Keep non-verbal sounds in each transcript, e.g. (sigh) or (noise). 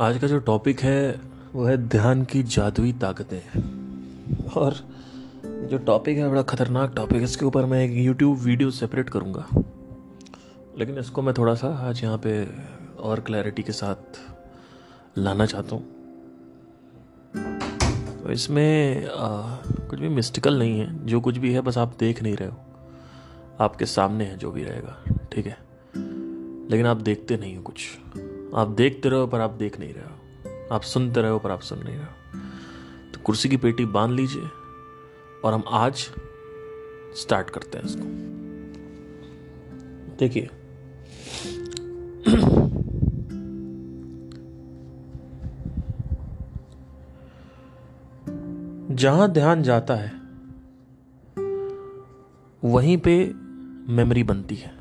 आज का जो टॉपिक है वो है ध्यान की जादुई ताकतें। और जो टॉपिक है बड़ा ख़तरनाक टॉपिक है इसके ऊपर मैं एक यूट्यूब वीडियो सेपरेट करूँगा। लेकिन इसको मैं थोड़ा सा आज यहाँ पे और क्लैरिटी के साथ लाना चाहता हूँ। तो इसमें आ, कुछ भी मिस्टिकल नहीं है। जो कुछ भी है बस आप देख नहीं रहे हो। आपके सामने है जो भी रहेगा ठीक है? लेकिन आप देखते नहीं हो कुछ। आप देखते रहो पर आप देख नहीं रहे हो। आप सुनते रहो पर आप सुन नहीं रहे हो। तो कुर्सी की पेटी बाँध लीजिए और हम आज स्टार्ट करते हैं इसको। देखिए। जहाँ ध्यान जाता है, वहीं पे मेमोरी बनती है।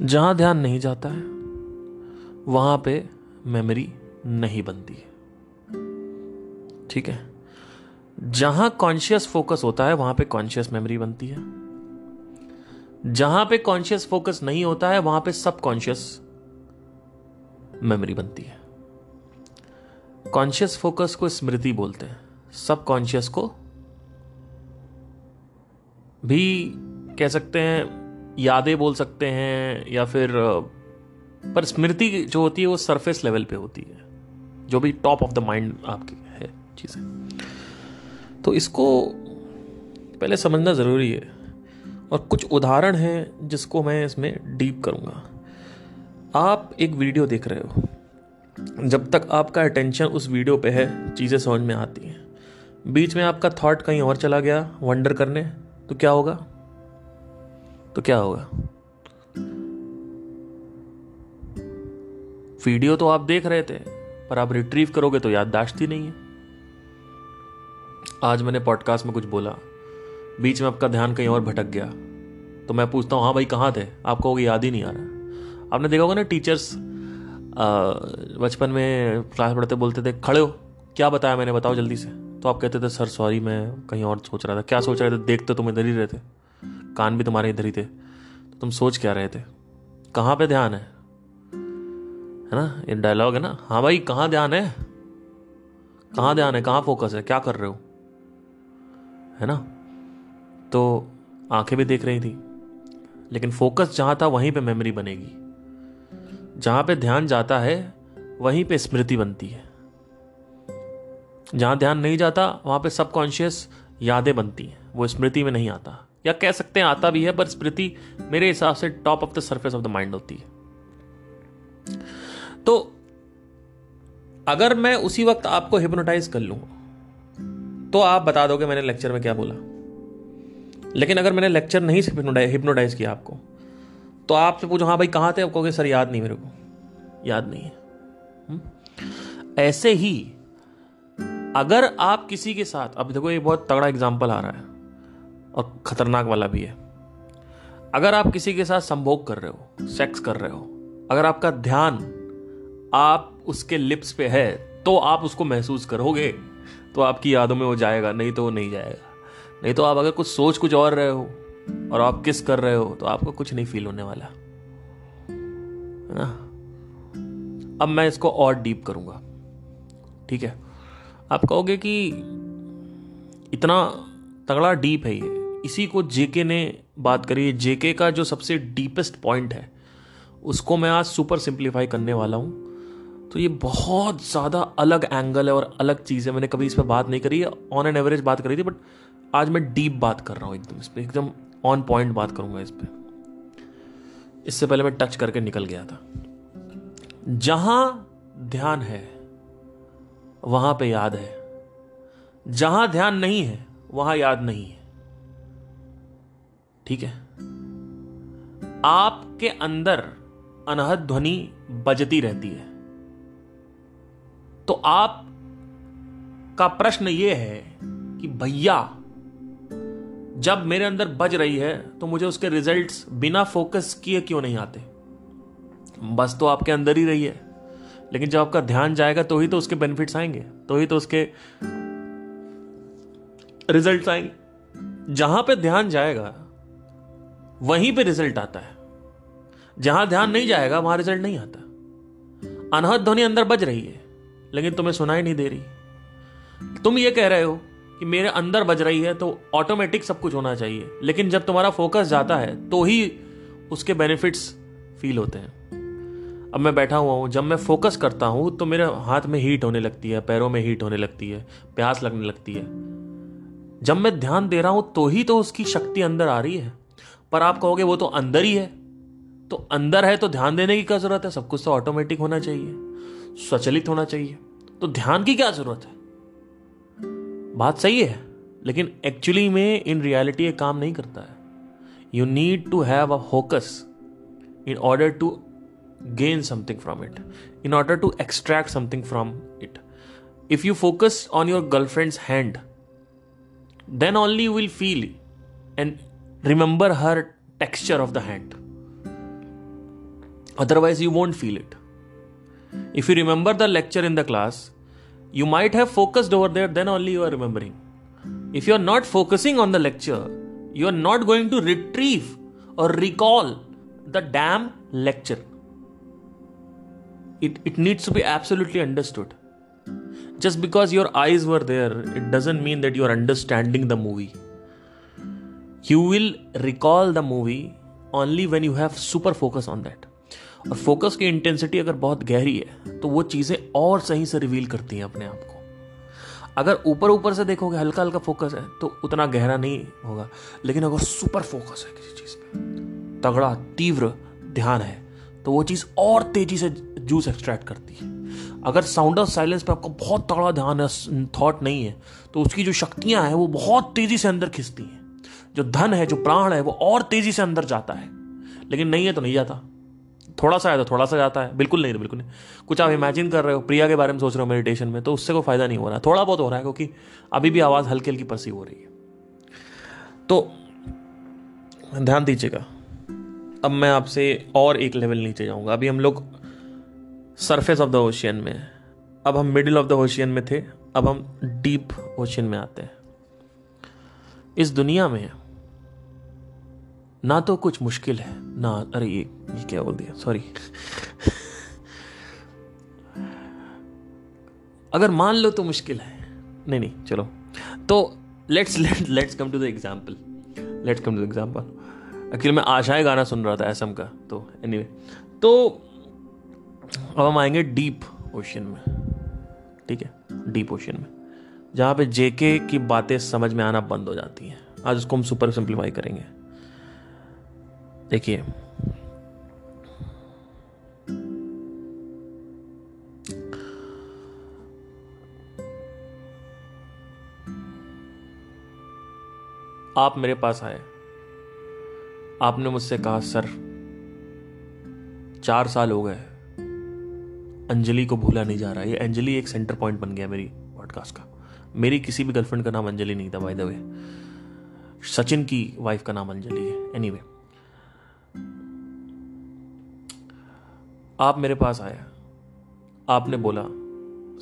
जहाँ ध्यान नहीं जाता है वहाँ पे मेमोरी नहीं बनती है। ठीक है? जहाँ कॉन्शियस फोकस होता है, वहाँ पे कॉन्शियस मेमोरी बनती है। जहाँ पे कॉन्शियस फोकस नहीं होता है, वहाँ पे सब कॉन्शियस मेमोरी बनती है। कॉन्शियस फोकस को स्मृति बोलते हैं। सब कॉन्शियस को भी कह सकते हैं, यादें बोल सकते हैं, या फिर पर स्मृति जो होती है वो सरफेस लेवल पे होती है, जो भी टॉप ऑफ़ द माइंड आपकी है चीज़ें। तो इसको पहले समझना ज़रूरी है और कुछ उदाहरण हैं जिसको मैं इसमें डीप करूँगा। आप एक वीडियो देख रहे हो, जब तक आपका अटेंशन उस वीडियो पे है, चीज़ें समझ में आती हैं। बीच में आपका थॉट कहीं और चला गया वंडर करने तो क्या होगा? तो क्या होगा? वीडियो तो आप देख रहे थे, पर आप रिट्रीव करोगे तो याददाश्त ही नहीं है। आज मैंने पॉडकास्ट में कुछ बोला, बीच में आपका ध्यान कहीं और भटक गया। तो मैं पूछता हूँ हाँ भाई, कहाँ थे? आपको कहोगे याद ही नहीं आ रहा। आपने देखा होगा ना टीचर्स बचपन में क्लास पढ़ते बोलते थे, खड़े हो, क्या बताया मैंने, बताओ जल्दी से। तो आप कहते थे, सर सॉरी मैं कहीं और सोच रहा था। क्या सोच रहे थे? देखते तुम इधर ही रहे थे कान भी तुम्हारे इधर ही थे। तो तुम सोच क्या रहे थे? कहाँ पे ध्यान है? है ना? ये डायलॉग है ना? हाँ भाई, कहाँ ध्यान है? कहाँ ध्यान है? कहाँ फोकस है? क्या कर रहे हो? है ना? तो आँखें भी देख रही थी। लेकिन फोकस जहाँ था, वहीं पे मेमोरी बनेगी। जहाँ पे ध्यान जाता है, वहीं पे स्मृति बनती है। जहाँ ध्यान नहीं जाता, वहाँ पे सबकॉन्शियस यादें बनती हैं। वो स्मृति में नहीं आता। या कह सकते हैं, आता भी है, पर स्मृति मेरे हिसाब से top of the surface of the mind होती है। तो अगर मैं उसी वक्त आपको हिप्नोटाइज कर लूँ तो आप बता दोगे मैंने लेक्चर में क्या बोला। लेकिन अगर मैंने लेक्चर नहीं हिप्नोटाइज किया आपको तो आपसे पूछो हाँ भाई, कहाँ थे? आप कहोगे, सर, याद नहीं मेरे को। याद नहीं है। हुँ? ऐसे ही अगर आप किसी के साथ, अब देखो ये बहुत तगड़ा एग्ज़ाम्पल आ रहा है और खतरनाक वाला भी है। अगर आप किसी के साथ संभोग कर रहे हो सेक्स कर रहे हो, अगर आपका ध्यान आप उसके लिप्स पे है तो आप उसको महसूस करोगे। तो आपकी यादों में वो जाएगा, नहीं तो वो नहीं जाएगा। नहीं तो आप अगर कुछ सोच कुछ और रहे हो, और आप किस कर रहे हो तो आपको कुछ नहीं फील होने वाला। ना? अब मैं इसको और डीप करूँगा। ठीक है? आप कहोगे कि इतना तगड़ा डीप है ये। इसी को जेके ने बात करी। जेके का जो सबसे डीपेस्ट पॉइंट है, उसको मैं आज सुपर सिंप्लीफाई करने वाला हूँ। तो ये बहुत ज़्यादा अलग एंगल है और अलग चीज़ है। मैंने कभी इस पर बात नहीं करी है ऑन एन एवरेज बात करी थी बट आज मैं डीप बात कर रहा हूँ एकदम इस पर एकदम ऑन पॉइंट बात करूँगा इस पर इससे पहले मैं टच करके निकल गया था। जहाँ ध्यान है, वहाँ पे याद है। जहाँ ध्यान नहीं है, वहाँ याद नहीं है। ठीक है? आपके अंदर अनहद ध्वनि बजती रहती है। तो आप का प्रश्न यह है कि भैया, जब मेरे अंदर बज रही है तो मुझे उसके रिजल्ट्स बिना फोकस किए क्यों नहीं आते? बस तो आपके अंदर ही रही है। लेकिन जब आपका ध्यान जाएगा तो ही तो उसके बेनिफिट्स आएँगे तो ही तो उसके रिज़ल्ट आएँगे। जहाँ पे ध्यान जाएगा, वहीं पे रिज़ल्ट आता है। जहाँ ध्यान नहीं जाएगा, वहाँ रिज़ल्ट नहीं आता। अनहद ध्वनि अंदर बज रही है। लेकिन तुम्हें सुनाई नहीं दे रही। तुम ये कह रहे हो कि मेरे अंदर बज रही है तो ऑटोमेटिक सब कुछ होना चाहिए। लेकिन जब तुम्हारा फोकस जाता है तो ही उसके बेनिफिट्स फील होते हैं। अब मैं बैठा हुआ हूँ, जब मैं फोकस करता हूँ तो मेरे हाथ में हीट होने लगती है, पैरों में हीट होने लगती है, प्यास लगने लगती है। जब मैं ध्यान दे रहा हूँ तो ही तो उसकी शक्ति अंदर आ रही है। पर आप कहोगे, वो तो अंदर ही है। तो अंदर है तो ध्यान देने की क्या ज़रूरत है? सब कुछ तो ऑटोमेटिक होना चाहिए। स्वचलित होना चाहिए। तो ध्यान की क्या ज़रूरत है? बात सही है, लेकिन एक्चुअली में इन रियलिटी ये काम नहीं करता है। You need to have a focus in order to gain something from it in order to extract something from it if you focus on your girlfriend's hand then only you will feel and remember her texture of the hand otherwise you won't feel it If you remember the lecture in the class, you might have focused over there, then only you are remembering. If you are not focusing on the lecture, you are not going to retrieve or recall the damn lecture. It, it needs to be absolutely understood. Just because your eyes were there it doesn't mean that you are understanding the movie. You will recall the movie only when you have super focus on that और focus की intensity अगर बहुत गहरी है तो वो चीज़ें और सही से रिवील करती हैं अपने आप को। अगर ऊपर ऊपर से देखोगे, हल्का हल्का फोकस है तो उतना गहरा नहीं होगा। लेकिन अगर सुपर फोकस है किसी चीज़ पे, तगड़ा, तीव्र ध्यान है तो वो चीज़ और तेज़ी से जूस एक्सट्रैक्ट करती है। अगर साउंड ऑफ़ साइलेंस पे आपको बहुत तगड़ा ध्यान है थॉट नहीं है तो उसकी जो शक्तियाँ हैं, वो बहुत तेज़ी से अंदर खिंचती हैं। जो धन है, जो प्राण है, वो और तेज़ी से अंदर जाता है। लेकिन नहीं है तो नहीं जाता। थोड़ा सा है तो थोड़ा सा जाता है। बिल्कुल नहीं बिल्कुल नहीं। कुछ आप इमेजिन कर रहे हो, प्रिया के बारे में सोच रहे हो मेडिटेशन में तो उससे कोई फ़ायदा नहीं हो रहा है। थोड़ा बहुत हो रहा है, क्योंकि अभी भी आवाज़ हल्की हल्की परसी हो रही है। तो ध्यान दीजिएगा। अब मैं आपसे और एक लेवल नीचे जाऊँगा। अभी हम लोग सरफेस ऑफ़ द ओशियन में अब हम मिडिल ऑफ़ द ओशियन में थे, अब हम डीप ओशियन में आते हैं। इस दुनिया में ना तो कुछ मुश्किल है ना अरे ये ये क्या बोल दिया? सॉरी अगर मान लो तो मुश्किल है। नहीं नहीं चलो। तो let's let let's come to the example let's come to the example actually मैं आशाएँ गाना सुन रहा था एसम का तो एनीवे anyway, तो अब हम आएँगे डीप ओशन में। ठीक है? डीप ओशन में। जहाँ पे जेके की बातें समझ में आना बंद हो जाती हैं। आज उसको हम सुपर सिंप्लीफाई करेंगे। देखिए। आप मेरे पास आए। आपने मुझसे कहा सर चार साल हो गए अंजलि को भूला नहीं जा रहा। ये अंजलि एक सेंटर पॉइंट बन गया मेरी पॉडकास्ट का। मेरी किसी भी गर्लफ्रेंड का नाम अंजलि नहीं था बाय द वे सचिन की वाइफ का नाम अंजलि है। एनी anyway, आप मेरे पास आए आपने बोला,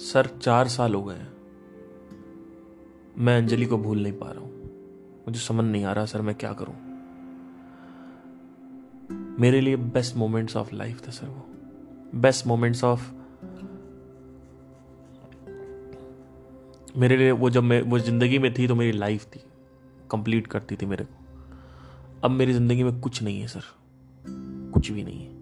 सर, चार साल हो गए मैं अंजलि को भूल नहीं पा रहा हूँ। मुझे समझ नहीं आ रहा, सर, मैं क्या करूँ? मेरे लिए बेस्ट मोमेंट्स ऑफ़ लाइफ था, सर, वो। बेस्ट मोमेंट्स ऑफ़ मेरे लिए वो जब मैं, वो ज़िंदगी में थी तो मेरी लाइफ थी। कंप्लीट करती थी मेरे को। अब मेरी ज़िंदगी में कुछ नहीं है, सर। कुछ भी नहीं है।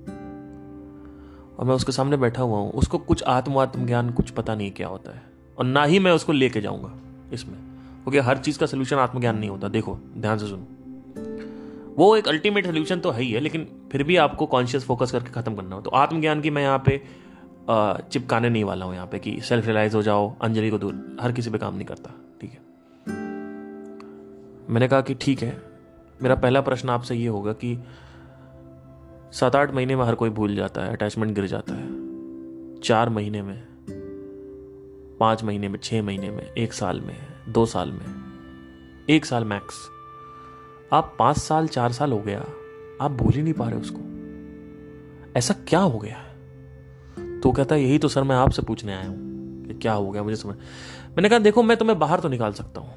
और मैं उसके सामने बैठा हुआ हूँ। उसको कुछ आत्म आत्म ज्ञान कुछ पता नहीं क्या होता है। और ना ही मैं उसको लेके जाऊँगा इसमें। क्योंकि हर चीज़ का सोल्यूशन आत्मज्ञान नहीं होता। देखो, ध्यान से सुनो। वो एक अल्टीमेट सोल्यूशन तो है ही है, लेकिन फिर भी आपको कॉन्शियस फोकस करके ख़त्म करना हो। तो आत्मज्ञान की मैं यहाँ पे चिपकाने नहीं वाला हूँ यहाँ पे कि सेल्फ रियलाइज़ हो जाओ, अंजलि को दूर, हर किसी पे काम नहीं करता। ठीक है? मैंने कहा कि ठीक है। मेरा पहला प्रश्न आपसे ये होगा कि सात आठ महीने में हर कोई भूल जाता है अटैचमेंट गिर जाता है। चार महीने में, पाँच महीने में, छह महीने में, एक साल में, दो साल में, एक साल मैक्स आप पाँच साल, चार साल हो गया, आप भूल ही नहीं पा रहे उसको। ऐसा क्या हो गया? तो कहता है, यही तो सर मैं आपसे पूछने आया हूँ कि क्या हो गया, मुझे समझ मैंने कहा, देखो, मैं तुम्हें बाहर तो निकाल सकता हूँ।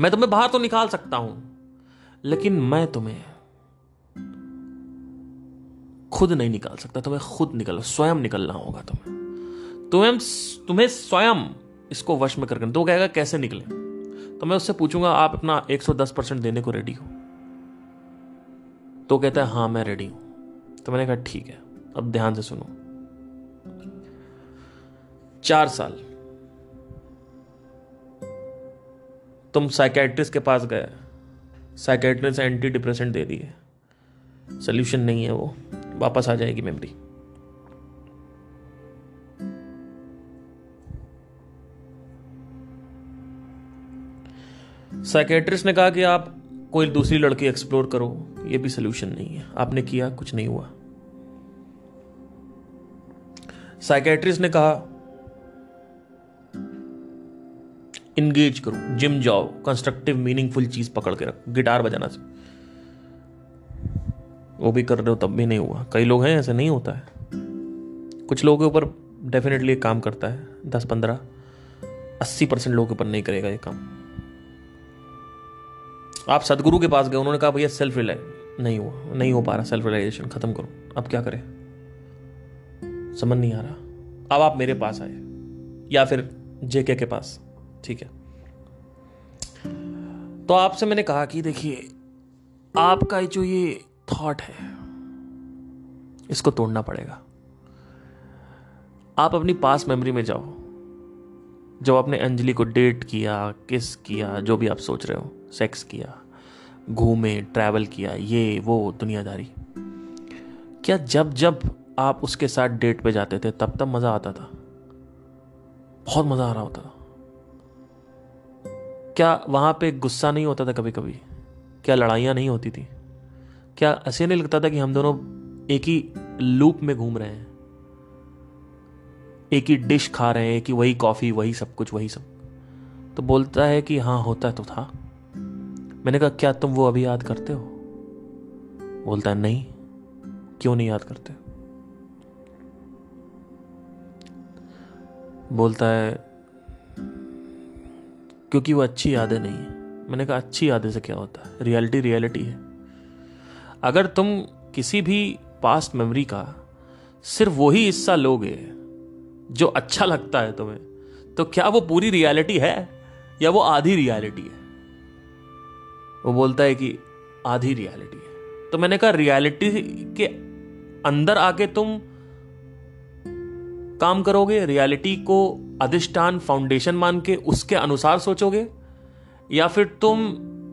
मैं तुम्हें बाहर तो निकाल सकता हूँ, लेकिन मैं तुम्हें खुद नहीं निकाल सकता, तुम्हें खुद निकल स्वयं निकलना होगा तुम्हें। तुम्हें तुम्हें स्वयं इसको वश में करके तो कहेगा, कैसे निकले? तो मैं उससे पूछूँगा, आप अपना 110 परसेंट देने को रेडी हो? तो कहता है हाँ मैं रेडी हूँ। तो मैंने कहा, ठीक है, अब ध्यान से सुनो। चार साल। तुम साइकेट्रिस्ट के पास गए साइकेट्रिस्ट एंटी डिप्रेसेंट दे दिए। सोल्यूशन नहीं है वो। वापस आ जाएगी मेमोरी साइकेट्रिस्ट ने कहा कि आप कोई दूसरी लड़की एक्सप्लोर करो, ये भी सोल्यूशन नहीं है। आपने किया, कुछ नहीं हुआ। साइकेट्रिस्ट ने कहा इंगेज करो जिम जाओ कंस्ट्रक्टिव मीनिंगफुल चीज़ पकड़ के रखो गिटार बजाना से। वो भी कर रहे हो, तब भी नहीं हुआ। कई लोग हैं, ऐसे नहीं होता है। कुछ लोगों के ऊपर डेफिनेटली काम करता है, दस पंद्रह, अस्सी परसेंट लोगों के ऊपर नहीं करेगा ये काम। आप सदगुरु के पास गए, उन्होंने कहा, भैया सेल्फ रिलाई नहीं हुआ, नहीं हो पा रहा सेल्फ रिलाइजेशन खत्म करो। अब क्या करें? समझ नहीं आ रहा। अब आप मेरे पास आए, या फिर जेके के पास, ठीक है? तो आपसे मैंने कहा कि देखिए, आपका जो ये थॉट है। इसको तोड़ना पड़ेगा। आप अपनी पास मेमोरी में जाओ। जब आपने अंजलि को डेट किया किस किया, जो भी आप सोच रहे हो सेक्स किया, घूमे ट्रैवल किया, ये, वो, दुनियादारी। क्या जब जब आप उसके साथ डेट पे जाते थे, तब तब मज़ा आता था? बहुत मज़ा आ रहा होता था। क्या वहाँ पे गुस्सा नहीं होता था कभी कभी क्या लड़ाइयाँ नहीं होती थी? क्या ऐसे नहीं लगता था कि हम दोनों एक ही लूप में घूम रहे हैं? एक ही डिश खा रहे हैं कि वही कॉफ़ी, वही सब कुछ, वही सब। तो बोलता है कि हाँ होता तो था। मैंने कहा, क्या तुम वो अभी याद करते हो? बोलता है, नहीं। क्यों नहीं याद करते? बोलता है, क्योंकि वो अच्छी यादें नहीं है। मैंने कहा, अच्छी यादें से क्या होता है? रियलिटी रियलिटी है। अगर तुम किसी भी पास्ट मेमोरी का सिर्फ़ वही हिस्सा लोगे जो अच्छा लगता है तुम्हें तो क्या वो पूरी रियलिटी है या वो आधी रियलिटी है? वो बोलता है कि आधी रियलिटी है। तो मैंने कहा रियलिटी के अंदर आके तुम काम करोगे रियलिटी को अधिष्ठान फाउंडेशन मान के उसके अनुसार सोचोगे, या फिर तुम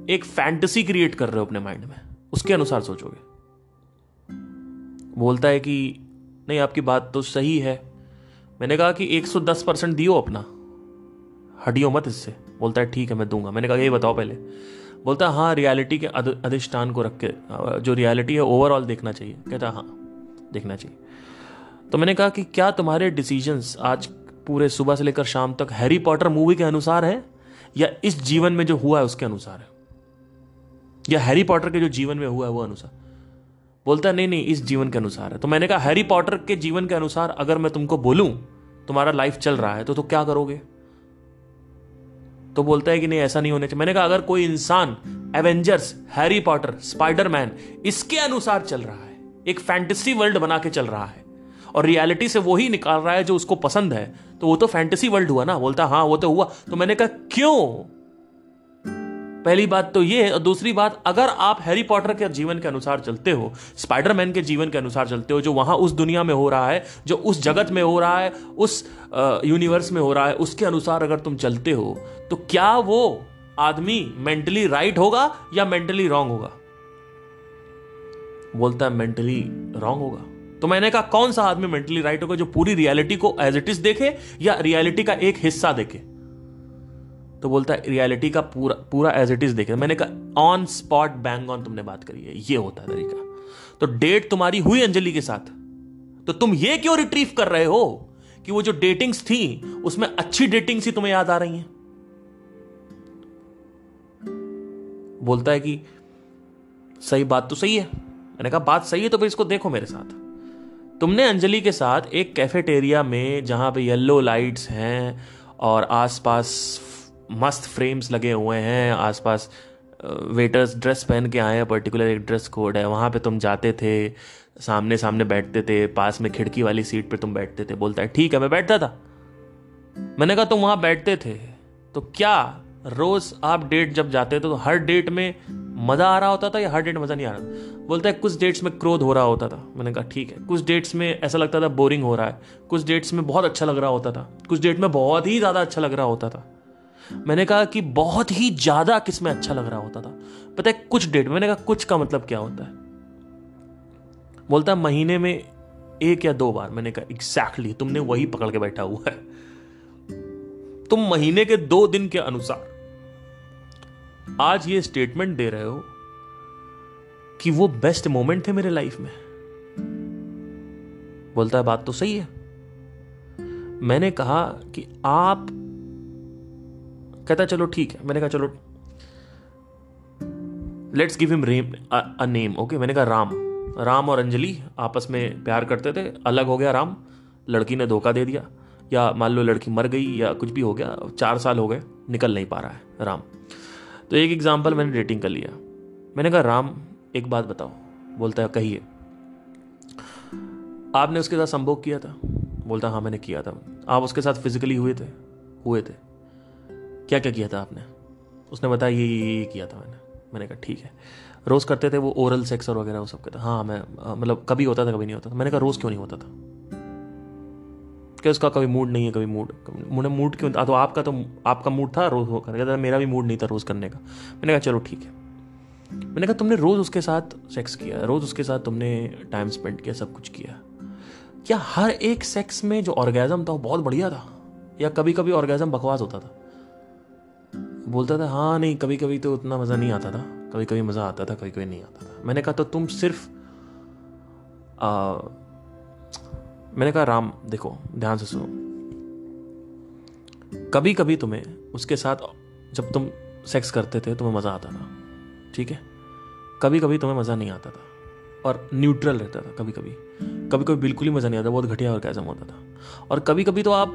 एक फैंटेसी क्रिएट कर रहे हो अपने माइंड में? उसके अनुसार सोचोगे। बोलता है कि, नहीं, आपकी बात तो सही है। मैंने कहा कि 110 परसेंट दियो अपना। हटियो मत इससे। बोलता है, ठीक है, मैं दूँगा। मैंने कहा, ये बताओ पहले। बोलता है हाँ रियलिटी के अधिष्ठान को रख के जो रियलिटी है ओवरऑल देखना चाहिए। कहता हाँ देखना चाहिए। तो मैंने कहा कि, क्या तुम्हारे डिसीजंस आज पूरे सुबह से लेकर शाम तक हैरी पॉटर मूवी के अनुसार है? या इस जीवन में जो हुआ है, उसके अनुसार है? या हैरी पॉटर के जो जीवन में हुआ है वो अनुसार। बोलता है नहीं नहीं, इस जीवन के अनुसार है। तो मैंने कहा हैरी पॉटर के जीवन के अनुसार अगर मैं तुमको बोलूँ, तुम्हारा लाइफ चल रहा है तो तो क्या करोगे? तो बोलता है कि, नहीं, ऐसा नहीं होने चाहिए। मैंने कहा, अगर कोई इंसान एवेंजर्स हैरी पॉटर स्पाइडरमैन इसके अनुसार चल रहा है, एक फैंटेसी वर्ल्ड बना के चल रहा है, और रियलिटी से वो ही निकाल रहा है जो उसको पसंद है तो वो तो फैंटेसी वर्ल्ड हुआ ना? बोलता हाँ वो तो हुआ। तो मैंने कहा, क्यों? पहली बात तो ये और दूसरी बात, अगर आप हैरी पॉटर के जीवन के अनुसार चलते हो स्पाइडरमैन के जीवन के अनुसार चलते हो, जो वहाँ उस दुनिया में हो रहा है, जो उस जगत में हो रहा है, उस यूनिवर्स में हो रहा है, उसके अनुसार अगर तुम चलते हो तो क्या वो आदमी मेंटली राइट होगा या मेंटली रॉन्ग होगा? बोलता है मेंटली रॉन्ग होगा। तो मैंने कहा, कौन सा आदमी मेंटली राइट होगा जो पूरी रियलिटी को एज इट इज़ देखे या रियलिटी का एक हिस्सा देखे? तो बोलता है रियलिटी का पूरा पूरा एज इट इज़ देखे मैंने कहा ऑन स्पॉट बैंग ऑन तुमने बात करी है। ये होता है तरीका। तो डेट तुम्हारी हुई अंजलि के साथ। तो तुम ये क्यों रिट्रीव कर रहे हो कि वो जो डेटिंग्स थी, उसमें अच्छी डेटिंग्स ही तुम्हें याद आ रही हैं? बोलता है कि, सही बात तो सही है। मैंने कहा, बात सही है तो फिर इसको देखो मेरे साथ। तुमने अंजलि के साथ एक कैफेटेरिया में जहाँ पे येलो लाइट्स हैं और आसपास मस्त फ्रेम्स लगे हुए हैं, आसपास वेटर्स ड्रेस पहन के आए हैं पर्टिकुलर एक ड्रेस कोड है, वहाँ पे तुम जाते थे सामने सामने बैठते थे, पास में खिड़की वाली सीट पे तुम बैठते थे, बोलता है, ठीक है, मैं बैठता था। मैंने कहा, तुम वहाँ बैठते थे? तो क्या रोज आप डेट जब जाते थे तो हर डेट में मज़ा आ रहा होता था या हर डेट मज़ा नहीं आ रहा था? बोलता है, कुछ डेट्स में क्रोध हो रहा होता था। मैंने कहा, ठीक है, कुछ डेट्स में ऐसा लगता था बोरिंग हो रहा है। कुछ डेट्स में बहुत अच्छा लग रहा होता था। कुछ डेट में बहुत ही ज़्यादा अच्छा लग रहा होता था। मैंने कहा कि बहुत ही ज़्यादा किसमें अच्छा लग रहा होता था। पता है कुछ डेट मैंने कहा कुछ का मतलब क्या होता है? बोलता महीने में एक या दो बार। मैंने कहा एग्जैक्टली exactly, तुमने वही पकड़ के बैठा हुआ है। तुम महीने के दो दिन के अनुसार आज ये स्टेटमेंट दे रहे हो कि वो बेस्ट मोमेंट थे मेरे लाइफ में। बोलता है बात तो सही है। मैंने कहा कि आप कहता चलो ठीक है। मैंने कहा, चलो let's give him RAM a name okay मैंने कहा, राम। राम और अंजलि आपस में प्यार करते थे। अलग हो गया राम। लड़की ने धोखा दे दिया। या मान लो लड़की मर गई या कुछ भी हो गया, चार साल हो गए, निकल नहीं पा रहा है राम। तो एक एग्ज़ाम्पल मैंने डेटिंग कर लिया। मैंने कहा, राम, एक बात बताओ। बोलता है, कहिए। आपने उसके साथ संभोग किया था? बोलता हाँ मैंने किया था। आप उसके साथ फिजिकली हुए थे? हुए थे। क्या क्या किया था आपने? उसने बताया, ये ये ये किया था मैंने। मैंने कहा, ठीक है। रोज़ करते थे वो ओरल सेक्स और वगैरह, वो सब कहते हाँ मैं मतलब कभी होता था, कभी नहीं होता था। मैंने कहा, रोज़ क्यों नहीं होता था? क्या उसका कभी मूड नहीं है, कभी मूड मुझे मूड क्यों तो आपका तो आपका मूड था रोज़ करने का मेरा भी मूड नहीं था रोज़ करने का। मैंने कहा, चलो ठीक है। मैंने कहा, तुमने रोज़ उसके साथ सेक्स किया रोज़ उसके साथ तुमने टाइम स्पेंड किया, सब कुछ किया क्या हर एक सेक्स में जो ऑर्गेजम था, वो बहुत बढ़िया था? या कभी कभी ऑर्गेजम बकवास होता था? बोलता था हाँ नहीं कभी कभी तो उतना मज़ा नहीं आता था। कभी कभी मज़ा आता था कभी कभी नहीं आता था। मैंने कहा तो तुम सिर्फ़ आ, मैंने कहा राम देखो ध्यान से सुनो। कभी कभी तुम्हें उसके साथ जब तुम सेक्स करते थे तुम्हें मज़ा आता था ठीक है? कभी कभी तुम्हें मज़ा नहीं आता था और न्यूट्रल रहता था कभी कभी कभी कभी बिल्कुल ही मज़ा नहीं आता बहुत घटिया और कैसा होता था। और कभी कभी तो आप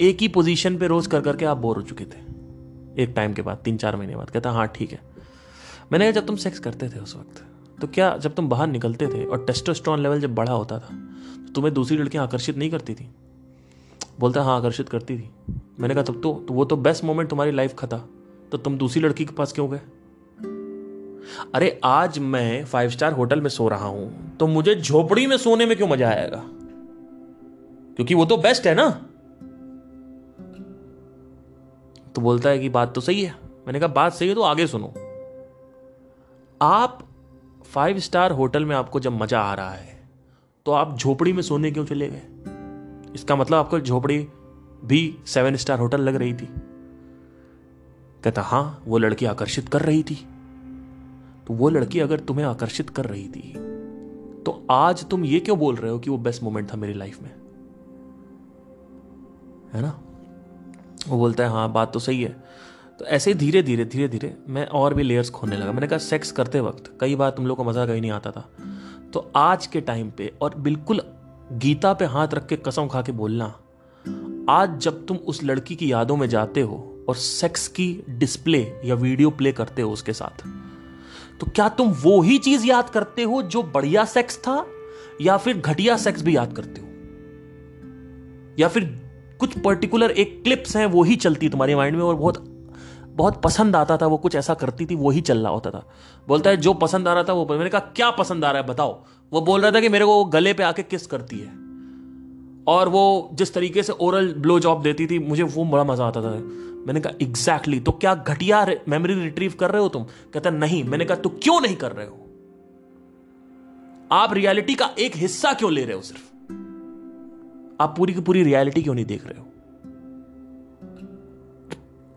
एक ही पोजीशन पे रोज कर करके आप बोर हो चुके थे। एक टाइम के बाद तीन चार महीने बाद कहता हाँ ठीक है। मैंने कहा जब तुम सेक्स करते थे उस वक्त तो क्या जब तुम बाहर निकलते थे और टेस्टोस्टेरोन लेवल जब बड़ा होता था तो तुम्हें दूसरी लड़कियाँ आकर्षित नहीं करती थी? बोलता हाँ आकर्षित करती थी। मैंने कहा तब तो, तो वो तो बेस्ट मोमेंट तुम्हारी लाइफ का था तो तुम दूसरी लड़की के पास क्यों गए? अरे आज मैं फाइव स्टार होटल में सो रहा हूँ तो मुझे झोपड़ी में सोने में क्यों मज़ा आएगा? क्योंकि वो तो बेस्ट है ना? तो बोलता है कि बात तो सही है। मैंने कहा, बात सही है तो आगे सुनो। आप फाइव स्टार होटल में आपको जब मज़ा आ रहा है तो आप झोपड़ी में सोने क्यों चले गए? इसका मतलब आपको झोपड़ी भी सेवन स्टार होटल लग रही थी। कहता, हाँ, वो लड़की आकर्षित कर रही थी। तो वो लड़की अगर तुम्हें आकर्षित कर रही थी तो आज तुम ये क्यों बोल रहे हो कि वो बेस्ट मोमेंट था मेरी लाइफ में? है ना? वो बोलता है हाँ बात तो सही है। तो ऐसे ही धीरे धीरे धीरे धीरे मैं और भी लेयर्स खोलने लगा। मैंने कहा सेक्स करते वक्त कई बार तुम लोग को मज़ा कहीं नहीं आता था। तो आज के टाइम पे और बिल्कुल गीता पे हाथ रख के कसम खा के बोलना, आज जब तुम उस लड़की की यादों में जाते हो और सेक्स की डिस्प्ले या वीडियो प्ले करते हो उसके साथ तो क्या तुम वो ही चीज़ याद करते हो जो बढ़िया सेक्स था या फिर घटिया सेक्स भी याद करते हो? या फिर कुछ पर्टिकुलर एक क्लिप्स हैं वो ही चलती तुम्हारे माइंड में और बहुत बहुत पसंद आता था वो कुछ ऐसा करती थी वो ही चल रहा होता था। बोलता है जो पसंद आ रहा था वो मैंने कहा क्या पसंद आ रहा है बताओ। वो बोल रहा था कि मेरे को गले पे आके किस करती है। और वो जिस तरीके से ओरल ब्लो जॉब देती थी मुझे वो बड़ा मज़ा आता था। मैंने कहा एग्जैक्टली exactly, तो क्या घटिया मेमोरी रिट्रीव कर रहे हो तुम? कहता नहीं। मैंने कहा तो क्यों नहीं कर रहे हो? आप रियलिटी का एक हिस्सा क्यों ले रहे हो सिर्फ़? आप पूरी की पूरी रियलिटी क्यों नहीं देख रहे हो?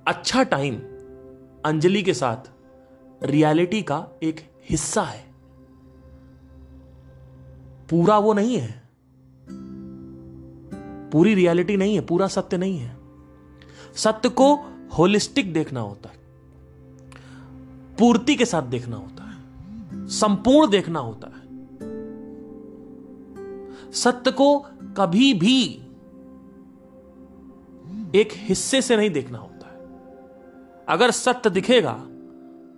अच्छा टाइम अंजलि के साथ रियलिटी का एक हिस्सा है। पूरा वो नहीं है। पूरी रियलिटी नहीं है, पूरा सत्य नहीं है। सत्य को होलिस्टिक देखना होता है। पूर्ति के साथ देखना होता है। संपूर्ण देखना होता है। सत्य को कभी भी एक हिस्से से नहीं देखना होता है। अगर सत्य दिखेगा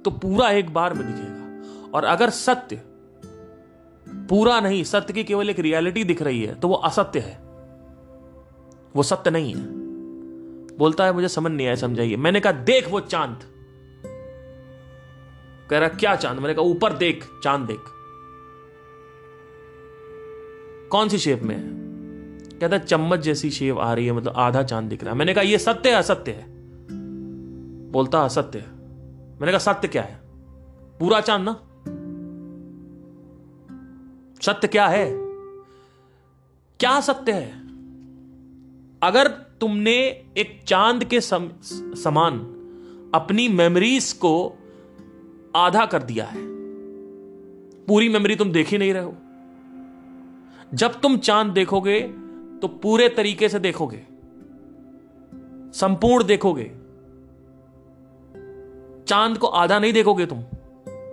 तो पूरा एक बार में दिखेगा। और अगर सत्य, पूरा नहीं, सत्य की केवल एक रियलिटी दिख रही है तो वो असत्य है। वो सत्य नहीं है। बोलता है, मुझे समझ नहीं आया, समझाइए। मैंने कहा, देख वो चाँद। कह रहा, क्या चाँद? मैंने कहा, ऊपर देख, चाँद देख। कौन सी शेप में है? कहता चम्मच जैसी शेप आ रही है मतलब आधा चाँद दिख रहा है। मैंने कहा ये सत्य है असत्य है? बोलता असत्य है। मैंने कहा सत्य क्या है? पूरा चाँद ना? सत्य क्या है? क्या सत्य है? अगर तुमने एक चाँद के सम, समान अपनी मेमोरीज को आधा कर दिया है पूरी मेमोरी तुम देख ही नहीं रहे हो। जब तुम चाँद देखोगे तो पूरे तरीके से देखोगे। संपूर्ण देखोगे। चाँद को आधा नहीं देखोगे तुम।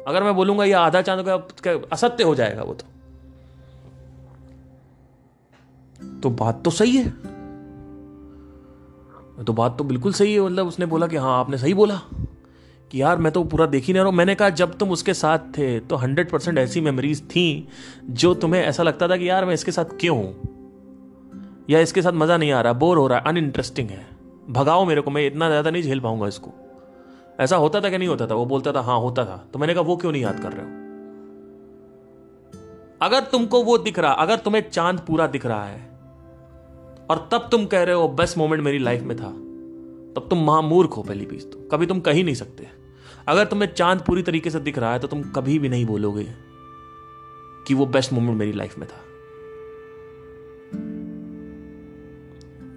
अगर मैं बोलूँगा ये आधा चाँद को असत्य हो जाएगा वो तो। तो बात तो सही है। तो बात तो बिल्कुल सही है। मतलब उसने बोला कि हाँ आपने सही बोला। कि यार, मैं तो पूरा देख ही नहीं रहा हूँ। मैंने कहा, जब तुम उसके साथ थे तो हंड्रेड परसेंट ऐसी मेमोरीज थी, जो तुम्हें ऐसा लगता था कि यार, मैं इसके साथ क्यों हूँ? या इसके साथ मज़ा नहीं आ रहा बोर हो रहा है अनइंटरेस्टिंग है। भगाओ मेरे को, मैं इतना ज़्यादा नहीं झेल पाऊँगा इसको। ऐसा होता था कि नहीं होता था? वो बोलता था हाँ होता था। तो मैंने कहा, वो क्यों नहीं याद कर रहे हो? अगर तुमको वो दिख रहा, अगर तुम्हें चाँद पूरा दिख रहा है, और तब तुम कह रहे हो बेस्ट मोमेंट मेरी लाइफ में था। तब तुम महामूर्ख हो पहली चीज़ तो। कभी तुम कही नहीं सकते। अगर तुम्हें चाँद पूरी तरीके से दिख रहा है तो तुम कभी भी नहीं बोलोगे कि वो बेस्ट मोमेंट मेरी लाइफ में था।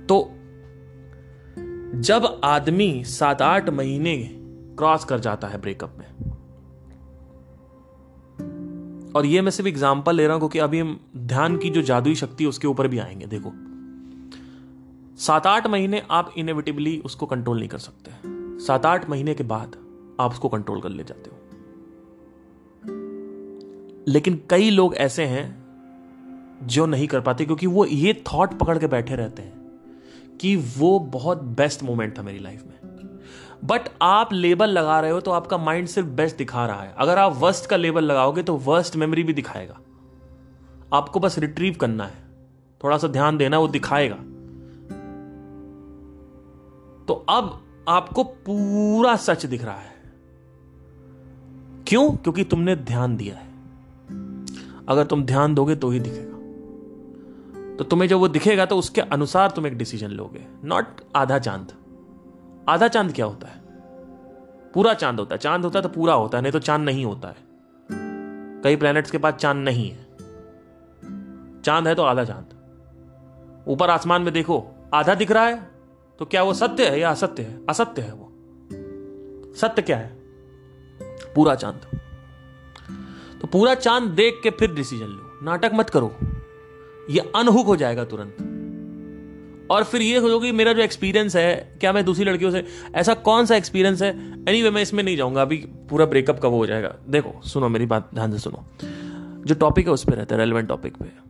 तो जब आदमी सात आठ महीने क्रॉस कर जाता है ब्रेकअप में, और ये मैं सिर्फ़ एग्जांपल ले रहा हूँ, क्योंकि अभी हम ध्यान की जो जादुई शक्ति है, उसके ऊपर भी आएँगे, देखो। सात आठ महीने आप इनएविटेबली उसको कंट्रोल नहीं कर सकते। सात आठ महीने के बाद आप उसको कंट्रोल कर ले जाते हो। लेकिन कई लोग ऐसे हैं जो नहीं कर पाते क्योंकि वो ये थॉट पकड़ के बैठे रहते हैं कि वो बहुत बेस्ट मोमेंट था मेरी लाइफ में। बट आप लेबल लगा रहे हो तो आपका माइंड सिर्फ़ बेस्ट दिखा रहा है। अगर आप वर्स्ट का लेबल लगाओगे तो वर्स्ट मेमोरी भी दिखाएगा। आपको बस रिट्रीव करना है। थोड़ा सा ध्यान देना, वो दिखाएगा। तो अब आपको पूरा सच दिख रहा है। क्यों? क्योंकि तुमने ध्यान दिया है। अगर तुम ध्यान दोगे तो ही दिखेगा। तो तुम्हें जब वो दिखेगा तो उसके अनुसार तुम एक डिसीज़न लोगे। नॉट आधा चाँद। आधा चाँद क्या होता है? पूरा चाँद होता है। चाँद होता है तो पूरा होता है, नहीं तो चाँद नहीं होता है। कई प्लैनेट्स के पास चाँद नहीं है। चाँद है तो आधा चाँद। ऊपर आसमान में देखो, आधा दिख रहा है तो क्या वो सत्य है या असत्य है? असत्य है वो। सत्य क्या है? पूरा चाँद। तो पूरा चाँद देख के फिर डिसीज़न लो। नाटक मत करो। ये अनहुक हो जाएगा तुरंत। और फिर ये हो कि मेरा जो एक्सपीरियंस है क्या मैं दूसरी लड़कियों से ऐसा कौन सा एक्सपीरियंस है? एनी anyway, मैं इसमें नहीं जाऊँगा। अभी पूरा ब्रेकअप कब हो जाएगा? देखो सुनो मेरी बात ध्यान से सुनो। जो टॉपिक है उस पर रहता है रेलिवेंट टॉपिक पे।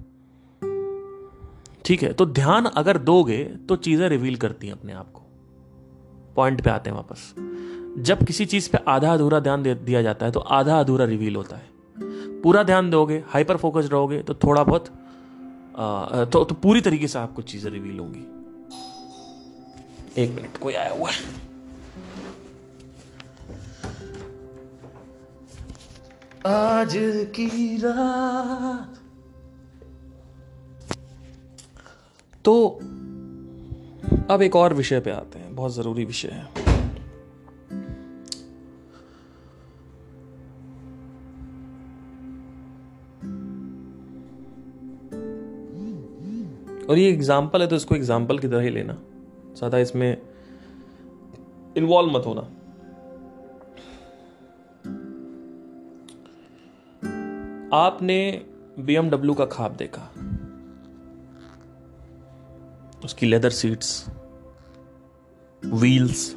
ठीक है तो ध्यान अगर दोगे तो चीज़ें रिवील करती हैं अपने आप को। पॉइंट पे आते हैं वापस। जब किसी चीज़ पे आधा अधूरा ध्यान दिया जाता है तो आधा अधूरा रिवील होता है। पूरा ध्यान दोगे हाइपर फोकस रहोगे तो थोड़ा बहुत आ, तो, तो पूरी तरीके से आपको चीज़ें रिवील होंगी। एक मिनट कोई आया हुआ आज की रात तो अब एक और विषय पे आते हैं, बहुत ज़रूरी विषय है। और ये एग्ज़ाम्पल है तो इसको एग्ज़ाम्पल की तरह ही लेना। ज़्यादा इसमें इन्वॉल्व मत होना। आपने बीएमडब्ल्यू का खाब देखा। उसकी leather seats wheels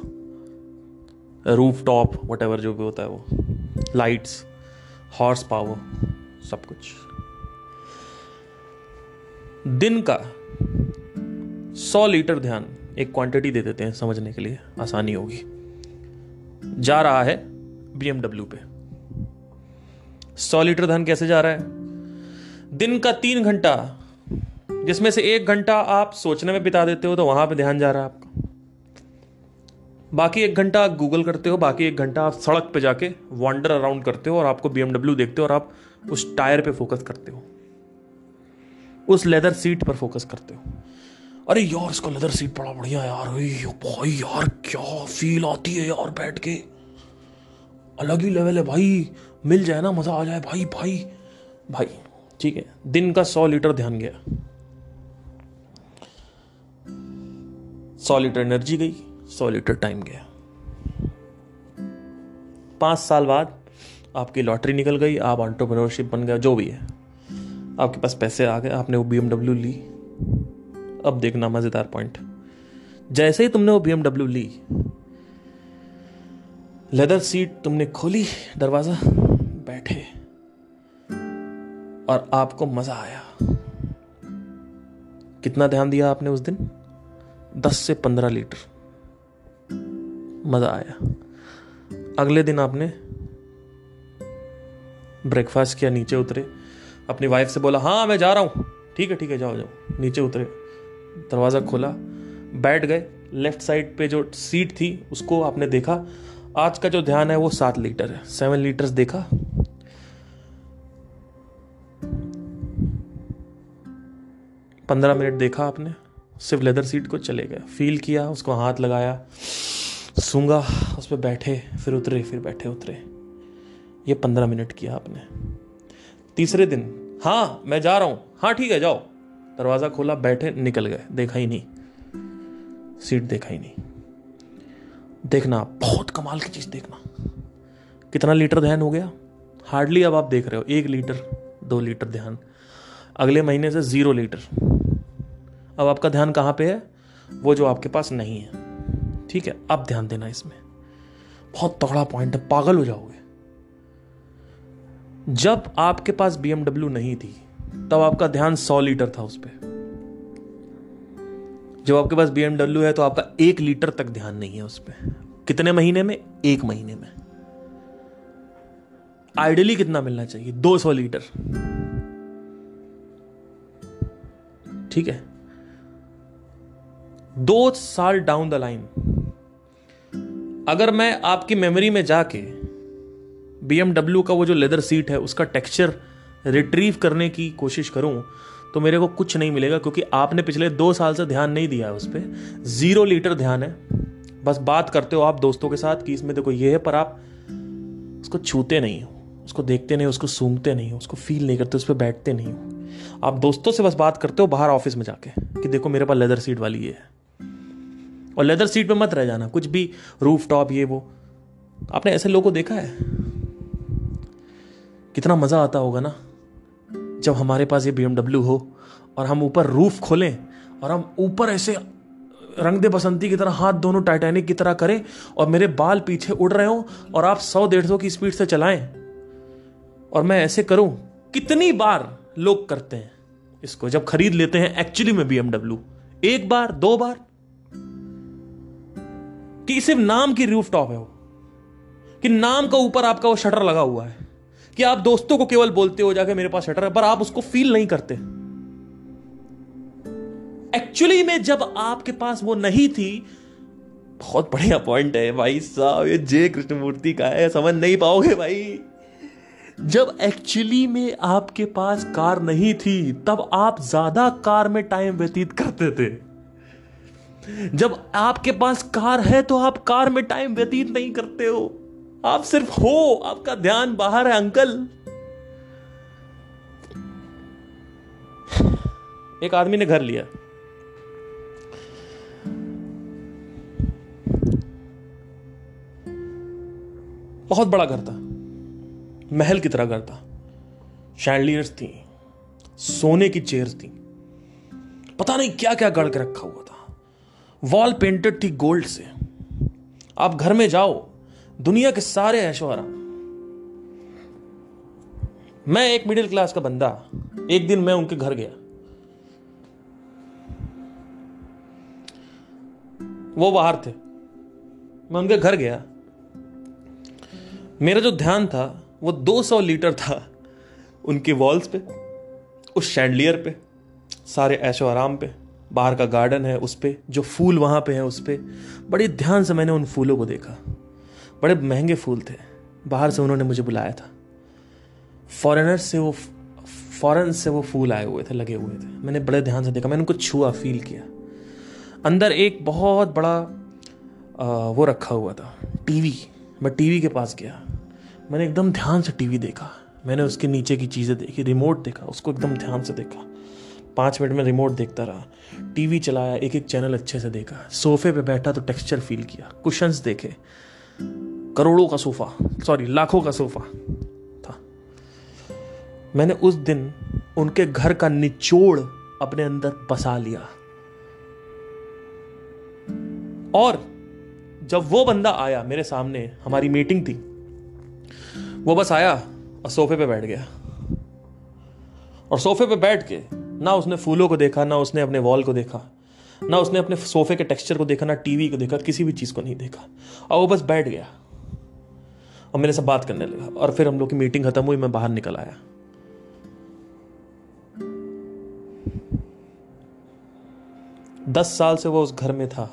roof top what जो भी होता है वो लाइट्स हॉर्स पावर सब कुछ। दिन का सौ लीटर ध्यान एक क्वांटिटी दे देते हैं समझने के लिए, आसानी होगी। जा रहा है बीएमडब्ल्यू पे। सौ लीटर ध्यान कैसे जा रहा है? दिन का तीन घंटा जिसमें से एक घंटा आप सोचने में बिता देते हो तो वहाँ पे ध्यान जा रहा है आपका। बाकी एक घंटा आप गूगल करते हो, बाकी एक घंटा आप सड़क पे जाके वॉन्डर अराउंड करते हो और आपको बीएमडब्ल्यू देखते हो और आप उस टायर पे फोकस करते हो। उस लेदर सीट पर फोकस करते हो। अरे यार, इसका लेदर सीट बड़ा बढ़िया यार। भाई यार, क्या फील आती है यार बैठ के। अलग ही लेवल है भाई। मिल जाए ना, मज़ा आ जाए। भाई भाई भाई, ठीक है। दिन का सौ लीटर ध्यान गया। सौ लीटर एनर्जी गई सौ लीटर टाइम गया। पाँच साल बाद आपकी लॉटरी निकल गई, आप ऑन्टरप्रनोरशिप बन गया जो भी है। आपके पास पैसे आ गए, आपने वो बी ली। अब देखना मज़ेदार पॉइंट जैसे ही तुमने वो बी ली लेदर सीट तुमने खोली, दरवाज़ा, बैठे। और आपको मज़ा आया। कितना ध्यान दिया आपने उस दिन? दस से पंद्रह लीटर। मज़ा आया। अगले दिन आपने ब्रेकफास्ट किया, नीचे उतरे। अपनी वाइफ से बोला हाँ मैं जा रहा हूँ। ठीक है ठीक है, जाओ जाओ। नीचे उतरे। दरवाज़ा खोला। बैठ गए। लेफ़्ट साइड पे जो सीट थी, उसको आपने देखा। आज का जो ध्यान है, वो सात लीटर है। सेवन लीटर्स देखा। पंद्रह मिनट देखा आपने। सिर्फ़ लेदर सीट को चले गए। फील किया, उसको हाथ लगाया सूँगा उस पर बैठे, फिर उतरे, फिर बैठे, उतरे। ये पंद्रह मिनट किया आपने। तीसरे दिन हाँ मैं जा रहा हूँ। हाँ ठीक है, जाओ। दरवाज़ा खोला, बैठे, निकल गए। देखा ही नहीं। सीट देखा ही नहीं। देखना, बहुत कमाल की चीज़ देखना। कितना लीटर ध्यान हो गया? हार्डली अब आप देख रहे हो, एक लीटर, दो लीटर ध्यान अगले महीने से ज़ीरो लीटर। अब आपका ध्यान कहाँ पे है? वो जो आपके पास नहीं है। ठीक है, अब ध्यान देना इसमें। बहुत तगड़ा पॉइंट है, पागल हो जाओगे। जब आपके पास बीएमडब्ल्यू नहीं थी, तब आपका ध्यान सौ लीटर था उस पर जब आपके पास बीएमडब्ल्यू है तो आपका एक लीटर तक ध्यान नहीं है उस पर कितने महीने में? एक महीने में। आइडियली कितना मिलना चाहिए? दो सौ लीटर। ठीक है? दो साल डाउन द लाइन अगर मैं आपकी मेमोरी में जाके बीएमडब्ल्यू का वो जो लेदर सीट है, उसका टेक्सचर रिट्रीव करने की कोशिश करूँ तो मेरे को कुछ नहीं मिलेगा, क्योंकि आपने पिछले दो साल से ध्यान नहीं दिया है उस पर ज़ीरो लीटर ध्यान है। बस बात करते हो आप दोस्तों के साथ कि इसमें देखो ये है, पर आप उसको छूते नहीं हो, उसको देखते नहीं हो, उसको सूंघते नहीं हो, उसको फील नहीं करते, उस पर बैठते नहीं हो। आप दोस्तों से बस बात करते हो बाहर ऑफ़िस में जाके कि देखो मेरे पास लेदर सीट वाली ये है। और लेदर सीट पे मत रह जाना, कुछ भी रूफ टॉप ये वो। आपने ऐसे लोगों को देखा है? कितना मज़ा आता होगा ना, जब हमारे पास ये बी हो और हम ऊपर रूफ खोलें और हम ऊपर ऐसे रंग दे बसंती की तरह, हाथ दोनों टाइटैनिक की तरह करें और मेरे बाल पीछे उड़ रहे हो और आप सौ डेढ़ सौ की स्पीड से चलाएँ। और मैं ऐसे करूँ, कितनी बार लोग करते हैं इसको, जब खरीद लेते हैं एक्चुअली में बीएमडब्ल्यू एक बार, दो बार कि सिर्फ़ नाम की रूफ टॉप है वो। कि नाम का ऊपर आपका वो शटर लगा हुआ है। कि आप दोस्तों को केवल बोलते हो जाके मेरे पास शटर है, पर आप उसको फील नहीं करते। एक्चुअली में जब आपके पास वो नहीं थी, बहुत बढ़िया पॉइंट है भाई साहब, ये जय कृष्णमूर्ति का है, समझ नहीं पाओगे भाई। जब एक्चुअली में आपके पास कार नहीं थी, तब आप ज़्यादा कार में टाइम व्यतीत करते थे। जब आपके पास कार है तो आप कार में टाइम व्यतीत नहीं करते हो। आप सिर्फ़ हो, आपका ध्यान बाहर है, अंकल। एक आदमी ने घर लिया। बहुत बड़ा घर था। महल की तरह घर था। शैंडलियर्स थी, सोने की चेयर्स थी। पता नहीं क्या क्या गढ़ के रखा हुआ वॉल पेंटेड थी गोल्ड से। आप घर में जाओ, दुनिया के सारे ऐशो आराम मैं एक मिडिल क्लास का बंदा, एक दिन मैं उनके घर गया। वो बाहर थे। मैं उनके घर गया। मेरा जो ध्यान था, वो 200 लीटर था। उनकी वॉल्स पे, उस शैंडलियर पे, सारे ऐशो आराम पे। बाहर का गार्डन है उस पर जो फूल वहाँ पे है उस पर बड़े ध्यान से मैंने उन फूलों को देखा। बड़े महँगे फूल थे। बाहर से उन्होंने मुझे बुलाया था। फॉरेनर से वो फॉरेन से वो फूल आए हुए थे लगे हुए थे। मैंने बड़े ध्यान से देखा मैंने उनको छुआ फील किया। अंदर एक बहुत बड़ा आ, वो रखा हुआ था टीवी मैं टीवी के पास गया। मैंने एकदम ध्यान से टीवी देखा। मैंने उसके नीचे की चीज़ें देखी रिमोट देखा उसको एकदम ध्यान से देखा। पाँच मिनट में रिमोट देखता रहा। टीवी चलाया एक एक चैनल अच्छे से देखा। सोफे पे बैठा तो टेक्सचर फील किया। कुशंस देखे। करोड़ों का सोफा। सॉरी लाखों का सोफा था। मैंने उस दिन उनके घर का निचोड़ अपने अंदर बसा लिया। और जब वो बंदा आया, मेरे सामने हमारी मीटिंग थी, वो बस आया और सोफे पे बैठ गया। और सोफे पे बैठ के ना उसने फूलों को देखा, ना उसने अपने वॉल को देखा, ना उसने अपने सोफे के टेक्सचर को देखा, ना टीवी को देखा, किसी भी चीज़ को नहीं देखा। और वो बस बैठ गया और मेरे से बात करने लगा और फिर हम लोग की मीटिंग खत्म हुई, मैं बाहर निकल आया। दस साल से वो उस घर में था,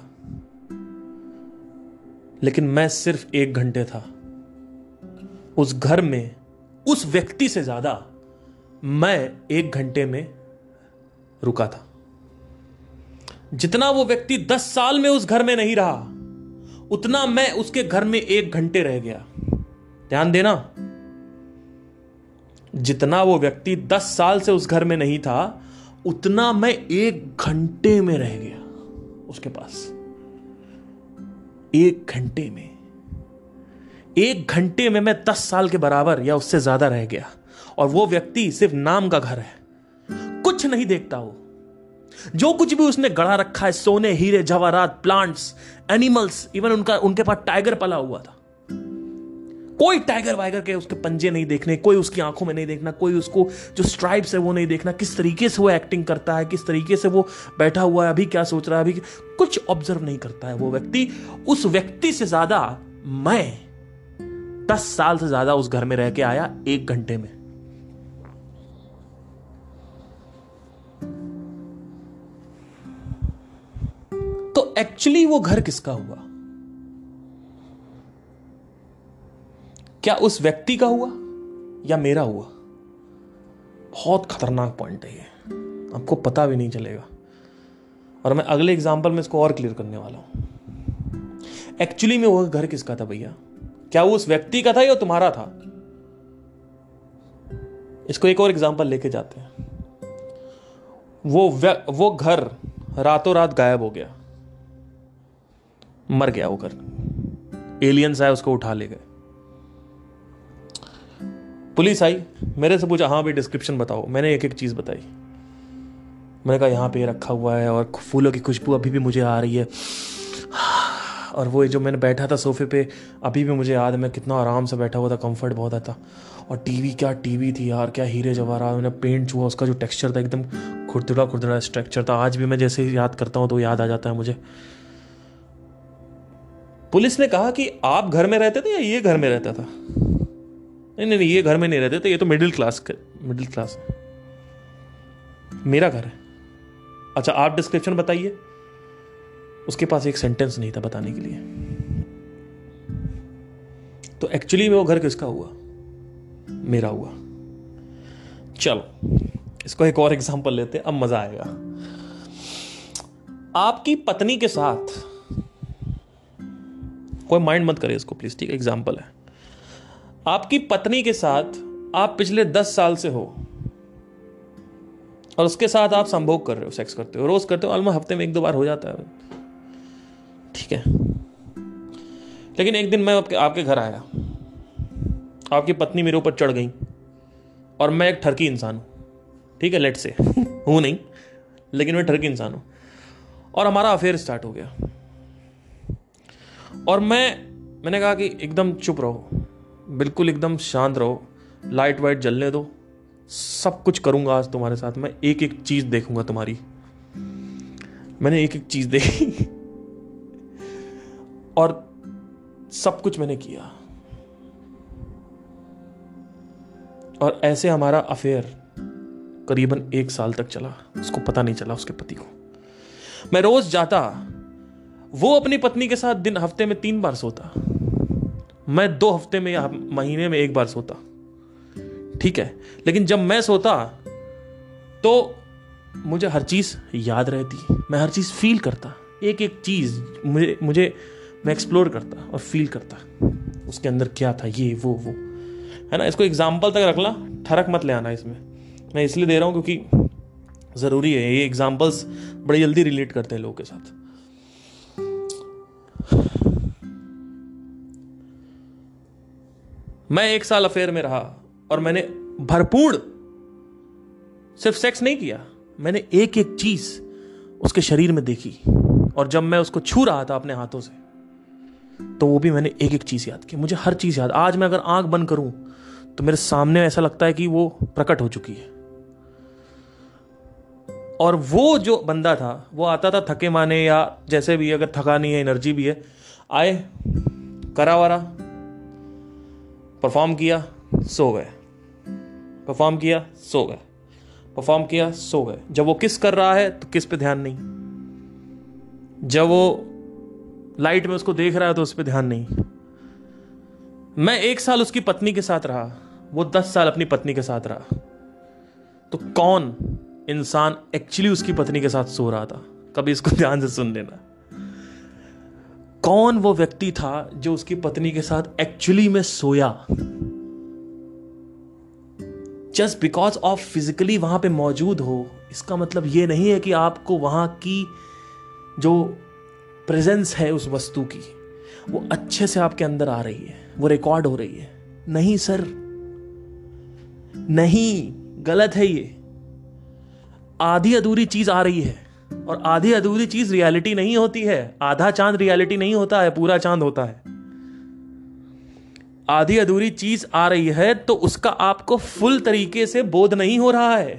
लेकिन मैं सिर्फ़ एक घंटे था। उस घर में, उस व्यक्ति से ज़्यादा मैं एक घंटे में रुका था। जितना वो व्यक्ति दस साल में उस घर में नहीं रहा, उतना मैं उसके घर में एक घंटे रह गया। ध्यान देना, जितना वो व्यक्ति दस साल से उस घर में नहीं था, उतना मैं एक घंटे में रह गया उसके पास। एक घंटे में। एक घंटे में मैं दस साल के बराबर या उससे ज़्यादा रह गया। और वो व्यक्ति सिर्फ़ नाम का घर है। कुछ नहीं देखता वो। जो कुछ भी उसने गढ़ा रखा है, सोने, हीरे, जवाहरात प्लांट्स एनिमल्स इवन उनका, उनके पास टाइगर पला हुआ था। कोई टाइगर वाइगर के उसके पंजे नहीं देखने, कोई उसकी आँखों में नहीं देखना, कोई उसको जो स्ट्राइप्स है वो नहीं देखना। किस तरीके से वो एक्टिंग करता है, किस तरीके से वो बैठा हुआ है, अभी क्या सोच रहा है, अभी कुछ ऑब्ज़र्व नहीं करता है वो व्यक्ति। उस व्यक्ति से ज़्यादा मैं दस साल से ज़्यादा उस घर में रह के आया एक घंटे में। एक्चुअली वो घर किसका हुआ? क्या उस व्यक्ति का हुआ या मेरा हुआ? बहुत खतरनाक पॉइंट है ये। आपको पता भी नहीं चलेगा। और मैं अगले एग्ज़ाम्पल में इसको और क्लियर करने वाला हूँ। एक्चुअली में वो घर किसका था भैया? क्या वो उस व्यक्ति का था या तुम्हारा था? इसको एक और एग्ज़ाम्पल लेके जाते हैं। वो वो घर रातों रात गायब हो गया। मर गया होकर एलियंस आए, उसको उठा ले गए। पुलिस आई, मेरे से पूछा हाँ भाई डिस्क्रिप्शन बताओ। मैंने एक एक चीज़ बताई। मैंने कहा, यहाँ पे रखा हुआ है और फूलों की खुशबू अभी भी मुझे आ रही है। और वो जो मैंने बैठा था सोफे पे, अभी भी मुझे याद है, मैं कितना आराम से बैठा हुआ था कंफर्ट बहुत आता और टीवी, क्या टीवी थी यार, क्या हीरे जवाहरात मैंने पेंट हुआ, उसका जो टेक्सचर था, एकदम खुरदुरा खुरदुरा स्ट्रक्चर था। आज भी मैं जैसे याद करता हूँ तो याद आ जाता है मुझे। पुलिस ने कहा कि आप घर में रहते थे या ये घर में रहता था? नहीं नहीं ये घर में नहीं रहते थे, ये तो मिडिल क्लास मिडिल क्लास है। मेरा घर है। अच्छा आप डिस्क्रिप्शन बताइए। उसके पास एक सेंटेंस नहीं था बताने के लिए। तो एक्चुअली में वो घर किसका हुआ? मेरा हुआ। चलो, इसको एक और एग्जांपल लेते हैं, अब मज़ा आएगा। आपकी पत्नी के साथ कोई माइंड मत करे इसको प्लीज़ ठीक? एग्ज़ाम्पल है। आपकी पत्नी के साथ आप पिछले दस साल से हो और उसके साथ आप संभोग कर रहे हो सेक्स करते हो, रोज करते हो ऑलमोस्ट हफ़्ते में एक दो बार हो जाता है। ठीक है? लेकिन एक दिन मैं आपके आपके घर आया। आपकी पत्नी मेरे ऊपर चढ़ गई और मैं एक ठरकी इंसान हूँ। ठीक है? लेट से हूँ नहीं, लेकिन मैं ठरकी इंसान हूँ। और हमारा अफेयर स्टार्ट हो गया। और मैं, मैंने कहा कि एकदम चुप रहो, बिल्कुल एकदम शांत रहो लाइट वाइट जलने दो, सब कुछ करूँगा आज तुम्हारे साथ, मैं एक एक चीज़ देखूँगा तुम्हारी। मैंने एक एक चीज़ देखी। और सब कुछ मैंने किया। और ऐसे हमारा अफेयर करीबन एक साल तक चला, उसको पता नहीं चला उसके पति को। मैं रोज जाता वो अपनी पत्नी के साथ दिन, हफ़्ते में तीन बार सोता। मैं दो हफ़्ते में या महीने में एक बार सोता। ठीक है? लेकिन जब मैं सोता तो मुझे हर चीज़ याद रहती। मैं हर चीज़ फील करता। एक एक चीज़ मुझे मुझे मैं एक्सप्लोर करता और फील करता। उसके अंदर क्या था? ये, वो वो। है ना? इसको एग्ज़ाम्पल तक रखना ठरक मत ले आना इसमें। मैं इसलिए दे रहा हूँ क्योंकि ज़रूरी है। ये एग्जाम्पल्स बड़ी जल्दी रिलेट करते हैं लोगों के साथ। मैं एक साल अफेयर में रहा और मैंने भरपूर सिर्फ़ सेक्स नहीं किया, मैंने एक एक चीज़ उसके शरीर में देखी और जब मैं उसको छू रहा था अपने हाथों से तो वो भी मैंने एक एक चीज़ याद की। मुझे हर चीज़ याद। आज मैं अगर आँख बंद करूँ तो मेरे सामने ऐसा लगता है कि वो प्रकट हो चुकी है। और वो जो बंदा था, वो आता था थके माने या जैसे भी, अगर थका नहीं है एनर्जी भी है, आए करा वारा परफॉर्म किया, सो गए। परफॉर्म किया, सो गए। परफॉर्म किया, सो गए। जब वो किस कर रहा है तो किस पे ध्यान नहीं। जब वो लाइट में उसको देख रहा है तो उस पर ध्यान नहीं। मैं एक साल उसकी पत्नी के साथ रहा। वो दस साल अपनी पत्नी के साथ रहा। तो कौन इंसान एक्चुअली उसकी पत्नी के साथ सो रहा था। कभी इसको ध्यान से सुन लेना। कौन वो व्यक्ति था जो उसकी पत्नी के साथ एक्चुअली में सोया? जस्ट बिकॉज़ ऑफ़ फिजिकली वहाँ पे मौजूद हो, इसका मतलब ये नहीं है कि आपको वहाँ की जो प्रेजेंस है उस वस्तु की, वो अच्छे से आपके अंदर आ रही है, वो रिकॉर्ड हो रही है। नहीं सर नहीं, गलत है ये। आधी अधूरी चीज़ आ रही है और आधी अधूरी चीज़ रियलिटी नहीं होती है, आधा चाँद रियलिटी नहीं होता है, पूरा चाँद होता है। आधी अधूरी चीज़ आ रही है तो उसका आपको फुल तरीके से बोध नहीं हो रहा है,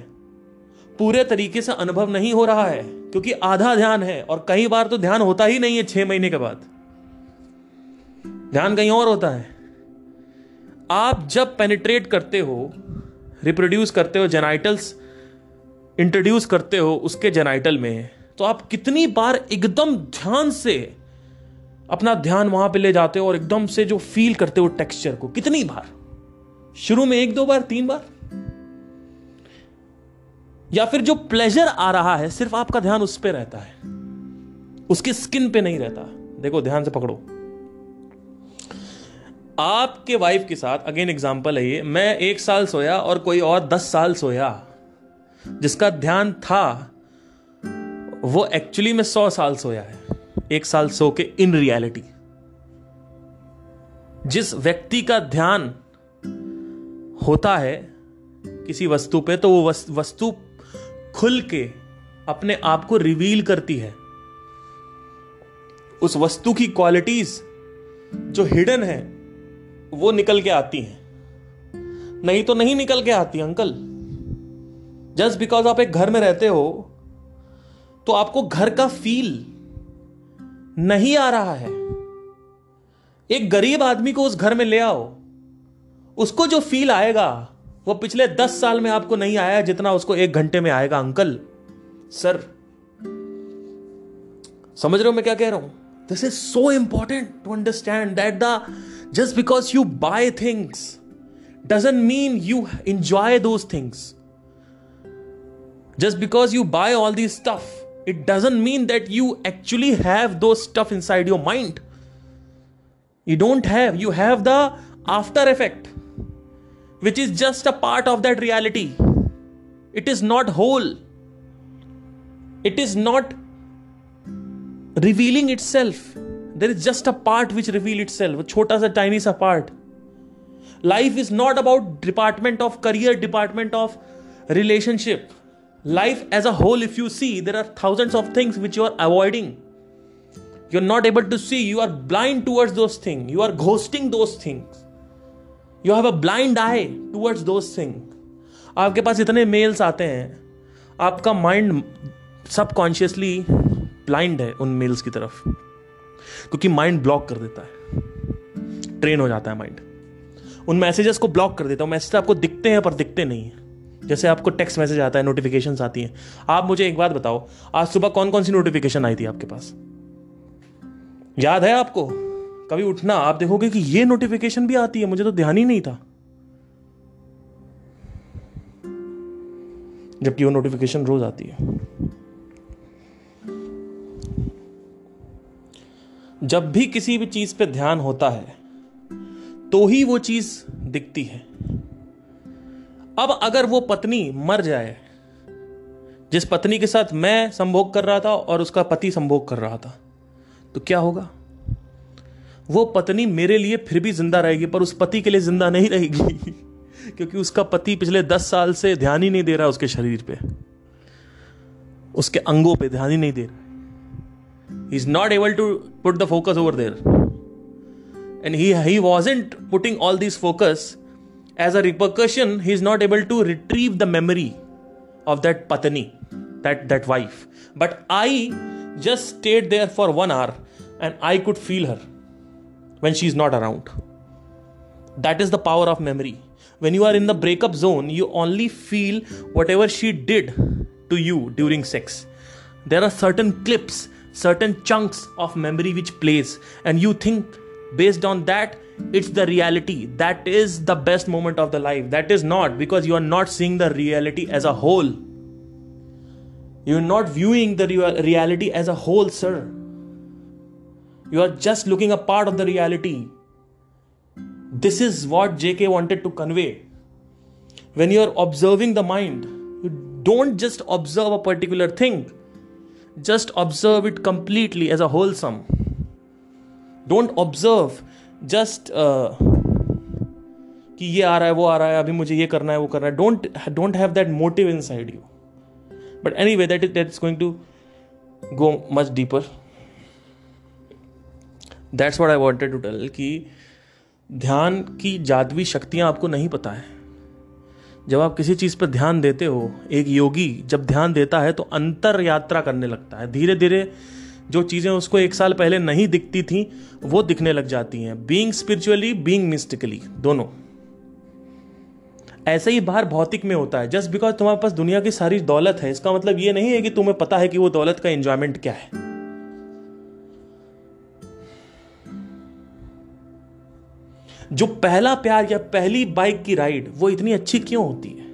पूरे तरीके से अनुभव नहीं हो रहा है, क्योंकि आधा ध्यान है और कई बार तो ध्यान होता ही नहीं है छह महीने के बाद। ध्यान कहीं और होता है। आप जब पेनिट्रेट करते हो रिप्रोड्यूस करते हो जेनाइटल्स इंट्रोड्यूस करते हो उसके जेनाइटल में तो आप कितनी बार एकदम ध्यान से अपना ध्यान वहाँ पे ले जाते हो और एकदम से जो फील करते हो टेक्सचर को, कितनी बार? शुरू में एक दो बार, तीन बार? या फिर जो प्लेजर आ रहा है, सिर्फ़ आपका ध्यान उस पर रहता है, उसकी स्किन पे नहीं रहता। देखो, ध्यान से पकड़ो। आपके वाइफ के साथ अगेन एग्जांपल है ये, मैं एक साल सोया और कोई और दस साल सोया। जिसका ध्यान था, वो एक्चुअली में सौ साल सोया है। एक साल सो के इन रियलिटी जिस व्यक्ति का ध्यान होता है किसी वस्तु पे तो वो वस्तु खुल के अपने आप को रिवील करती है। उस वस्तु की क्वालिटीज जो हिडन है, वो निकल के आती हैं। नहीं तो नहीं निकल के आती, अंकल। जस्ट बिकॉज़ आप एक घर में रहते हो तो आपको घर का फील नहीं आ रहा है। एक गरीब आदमी को उस घर में ले आओ, उसको जो फील आएगा, वो पिछले दस साल में आपको नहीं आया जितना उसको एक घंटे में आएगा, अंकल। सर, समझ रहे हो मैं क्या कह रहा हूँ? This is so important to understand that the just because you buy things doesn't mean you enjoy those things Just because you buy all these stuff, it doesn't mean that you actually have those stuff inside your mind. You don't have, you have the after effect, which is just a part of that reality. It is not whole, it is not revealing itself. There is just a part which reveals itself, a chota sa tiny sa part. Life is not about department of career, department of relationship life as a whole if you see there are thousands of things which you are avoiding you are not able to see you are blind towards those thing you are ghosting those things you have a blind eye towards those thing आपके पास इतने mails आते हैं। आपका mind subconsciously blind है उन mails की तरफ़। क्योंकि माइंड ब्लॉक कर देता है। ट्रेन हो जाता है माइंड उन मैसेजेस को ब्लॉक कर देता है। मैसेज आपको दिखते हैं पर दिखते नहीं है। जैसे आपको टेक्स्ट मैसेज आता है नोटिफिकेशन आती हैं। आप मुझे एक बात बताओ, आज सुबह कौन कौन सी नोटिफिकेशन आई थी आपके पास? याद है आपको? कभी उठना, आप देखोगे कि ये नोटिफिकेशन भी आती है, मुझे तो ध्यान ही नहीं था। जबकि वो नोटिफिकेशन रोज आती है। जब भी किसी भी चीज़ पे ध्यान होता है तो ही वो चीज़ दिखती है। अब अगर वो पत्नी मर जाए, जिस पत्नी के साथ मैं संभोग कर रहा था और उसका पति संभोग कर रहा था तो क्या होगा? वो पत्नी मेरे लिए फिर भी ज़िंदा रहेगी, पर उस पति के लिए ज़िंदा नहीं रहेगी, (laughs) क्योंकि उसका पति पिछले दस साल से ध्यान ही नहीं दे रहा उसके शरीर पे। उसके अंगों पे ध्यान ही नहीं दे रहा। He is not able to put the focus over there and he he wasn't putting all this focus as a repercussion he is not able to retrieve the memory of that patani that that wife. But i just stayed there for 1 hour and i could feel her when she is not around. That is the power of memory. When you are in the breakup zone you only feel whatever she did to you during sex. There are certain clips certain chunks of memory which plays and you think based on that it's the reality. That is the best moment of the life. That is not because you are not seeing the reality as a whole. You're not viewing the reality as a whole sir. You are just looking a part of the reality. This is what jk wanted to convey. When you are observing the mind you don't just observe a particular thing. Just observe it completely as a wholesome don't observe just कि ये आ रहा है, वो आ रहा है, अभी मुझे ये करना है, वो करना है। Don't don't have that motive inside you but anyway that is that is going to go much deeper that's what I wanted to tell कि ध्यान की जादवी शक्तियाँ आपको नहीं पता है। जब आप किसी चीज़ पर ध्यान देते हो, एक योगी जब ध्यान देता है तो अंतर यात्रा करने लगता है। धीरे धीरे जो चीज़ें उसको एक साल पहले नहीं दिखती थी, वो दिखने लग जाती हैं। बींग स्पिरिचुअली बींग मिस्टिकली दोनों। ऐसे ही बाहर भौतिक में होता है। जस्ट बिकॉज़ तुम्हारे पास दुनिया की सारी दौलत है, इसका मतलब ये नहीं है कि तुम्हें पता है कि वो दौलत का एंजॉयमेंट क्या है। जो पहला प्यार या पहली बाइक की राइड वो इतनी अच्छी क्यों होती है?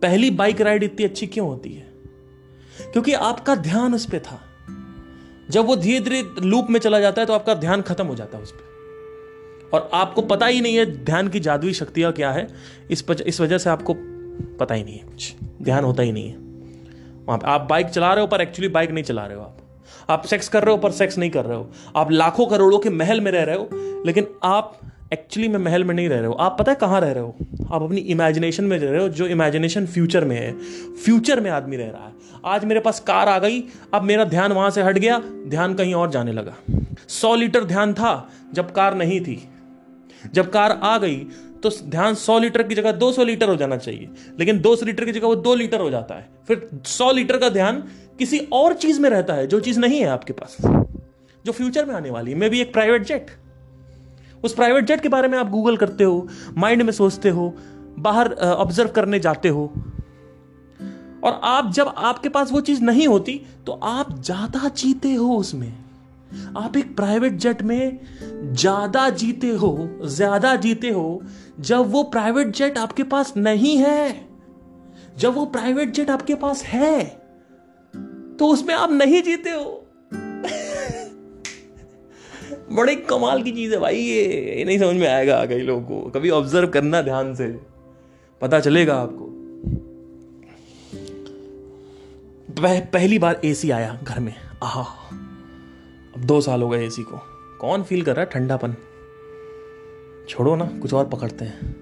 पहली बाइक राइड इतनी अच्छी क्यों होती है? क्योंकि आपका ध्यान उस पर था। जब वो धीरे धीरे लूप में चला जाता है तो आपका ध्यान खत्म हो जाता है उस पर और आपको पता ही नहीं है ध्यान की जादुई शक्तियाँ क्या है। इस इस वजह से आपको पता ही नहीं है कुछ। ध्यान होता ही नहीं है। वहाँ आप बाइक चला रहे हो पर एक्चुअली बाइक नहीं चला रहे हो आप। आप सेक्स कर रहे हो पर सेक्स नहीं कर रहे हो। आप लाखों करोड़ों के महल में रह रहे हो, लेकिन आप एक्चुअली में महल में नहीं रह रहे हो। आप पता है कहाँ रह रहे हो? आप अपनी इमेजिनेशन में रह रहे हो, जो इमेजिनेशन फ्यूचर में है। फ्यूचर में आदमी रह रहा है। आज मेरे पास कार आ गई, अब मेरा ध्यान वहाँ से हट गया, ध्यान कहीं और जाने लगा। सौ लीटर ध्यान था, जब कार नहीं थी। जब कार आ गई तो ध्यान सौ लीटर की जगह दो सौ लीटर हो जाना चाहिए। लेकिन दो सौ लीटर की जगह वो दो लीटर हो जाता है। फिर सौ लीटर का ध्यान किसी और चीज़ में रहता है, जो चीज़ नहीं है आपके पास। जो फ्यूचर में आने वाली है। मे भी एक प्राइवेट जेट उस प्राइवेट जेट के बारे में आप गूगल करते हो माइंड में सोचते हो, बाहर ऑब्ज़र्व करने जाते हो। और आप जब आपके पास वो चीज़ नहीं होती तो आप ज़्यादा जीते हो उसमें। आप एक प्राइवेट जेट में ज़्यादा जीते हो, ज़्यादा जीते हो, जब वो प्राइवेट जेट आपके पास नहीं है। जब वो प्राइवेट जेट आपके पास है तो उसमें आप नहीं जीते हो। (laughs) बड़े कमाल की चीज़ है भाई ये ये नहीं समझ में आएगा कई लोगों को। कभी ऑब्ज़र्व करना ध्यान से पता चलेगा आपको। पह, पहली बार एसी आया घर में। आहा अब दो साल हो गए एसी को। कौन फील कर रहा है? ठंडापन। छोड़ो ना कुछ और पकड़ते हैं।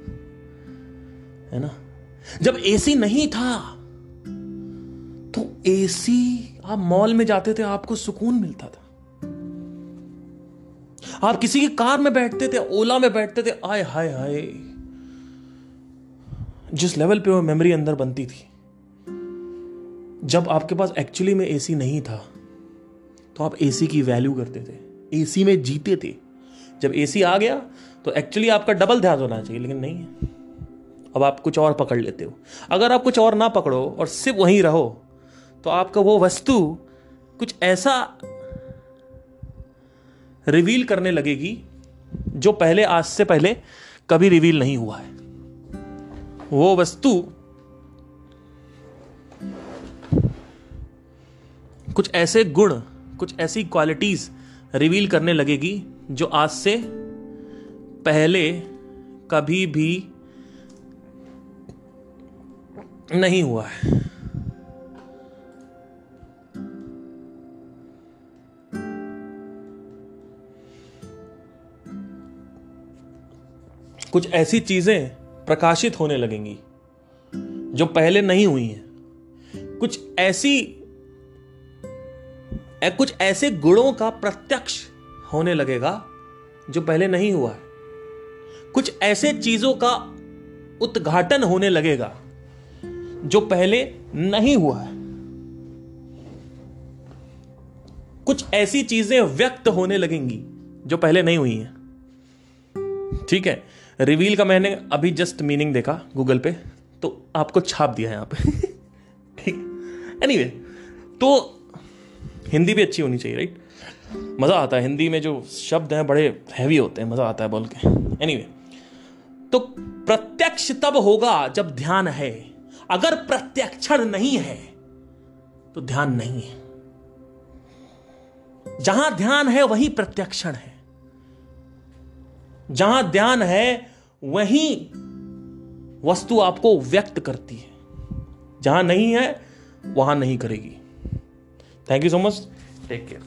है ना? जब एसी नहीं था तो एसी आप मॉल में जाते थे आपको सुकून मिलता था। आप किसी की कार में बैठते थे, ओला में बैठते थे आय हाय हाय। जिस लेवल पे वो मेमोरी अंदर बनती थी, जब आपके पास एक्चुअली में एसी नहीं था तो आप एसी की वैल्यू करते थे। एसी में जीते थे। जब एसी आ गया तो एक्चुअली आपका डबल ध्यान होना चाहिए, लेकिन नहीं है। अब आप कुछ और पकड़ लेते हो। अगर आप कुछ और ना पकड़ो और सिर्फ़ वहीं रहो तो आपका वो वस्तु कुछ ऐसा रिवील करने लगेगी, जो पहले, आज से पहले कभी रिवील नहीं हुआ है। वो वस्तु कुछ ऐसे गुण, कुछ ऐसी क्वालिटीज रिवील करने लगेगी, जो आज से पहले कभी भी नहीं हुआ है। कुछ ऐसी चीज़ें प्रकाशित होने लगेंगी, जो पहले नहीं हुई हैं। कुछ ऐसी कुछ ऐसे गुणों का प्रत्यक्ष होने लगेगा, जो पहले नहीं हुआ है। कुछ ऐसे चीज़ों का उद्घाटन होने लगेगा, जो पहले नहीं हुआ है। कुछ ऐसी चीज़ें व्यक्त होने लगेंगी, जो पहले नहीं हुई हैं। ठीक है? रिवील का मैंने अभी जस्ट मीनिंग देखा गूगल पे तो आपको छाप दिया यहाँ पे। (laughs) ठीक। एनी एनीवे तो हिंदी भी अच्छी होनी चाहिए राइट मज़ा आता है। हिंदी में जो शब्द हैं, बड़े हैवी होते हैं, मज़ा आता है बोल के। एनीवे तो प्रत्यक्ष तब होगा जब ध्यान है। अगर प्रत्यक्षण नहीं है तो ध्यान नहीं है। जहाँ ध्यान है, वही प्रत्यक्षण है। जहाँ ध्यान है, वहीं वस्तु आपको व्यक्त करती है। जहाँ नहीं है, वहाँ नहीं करेगी। Thank you so much take care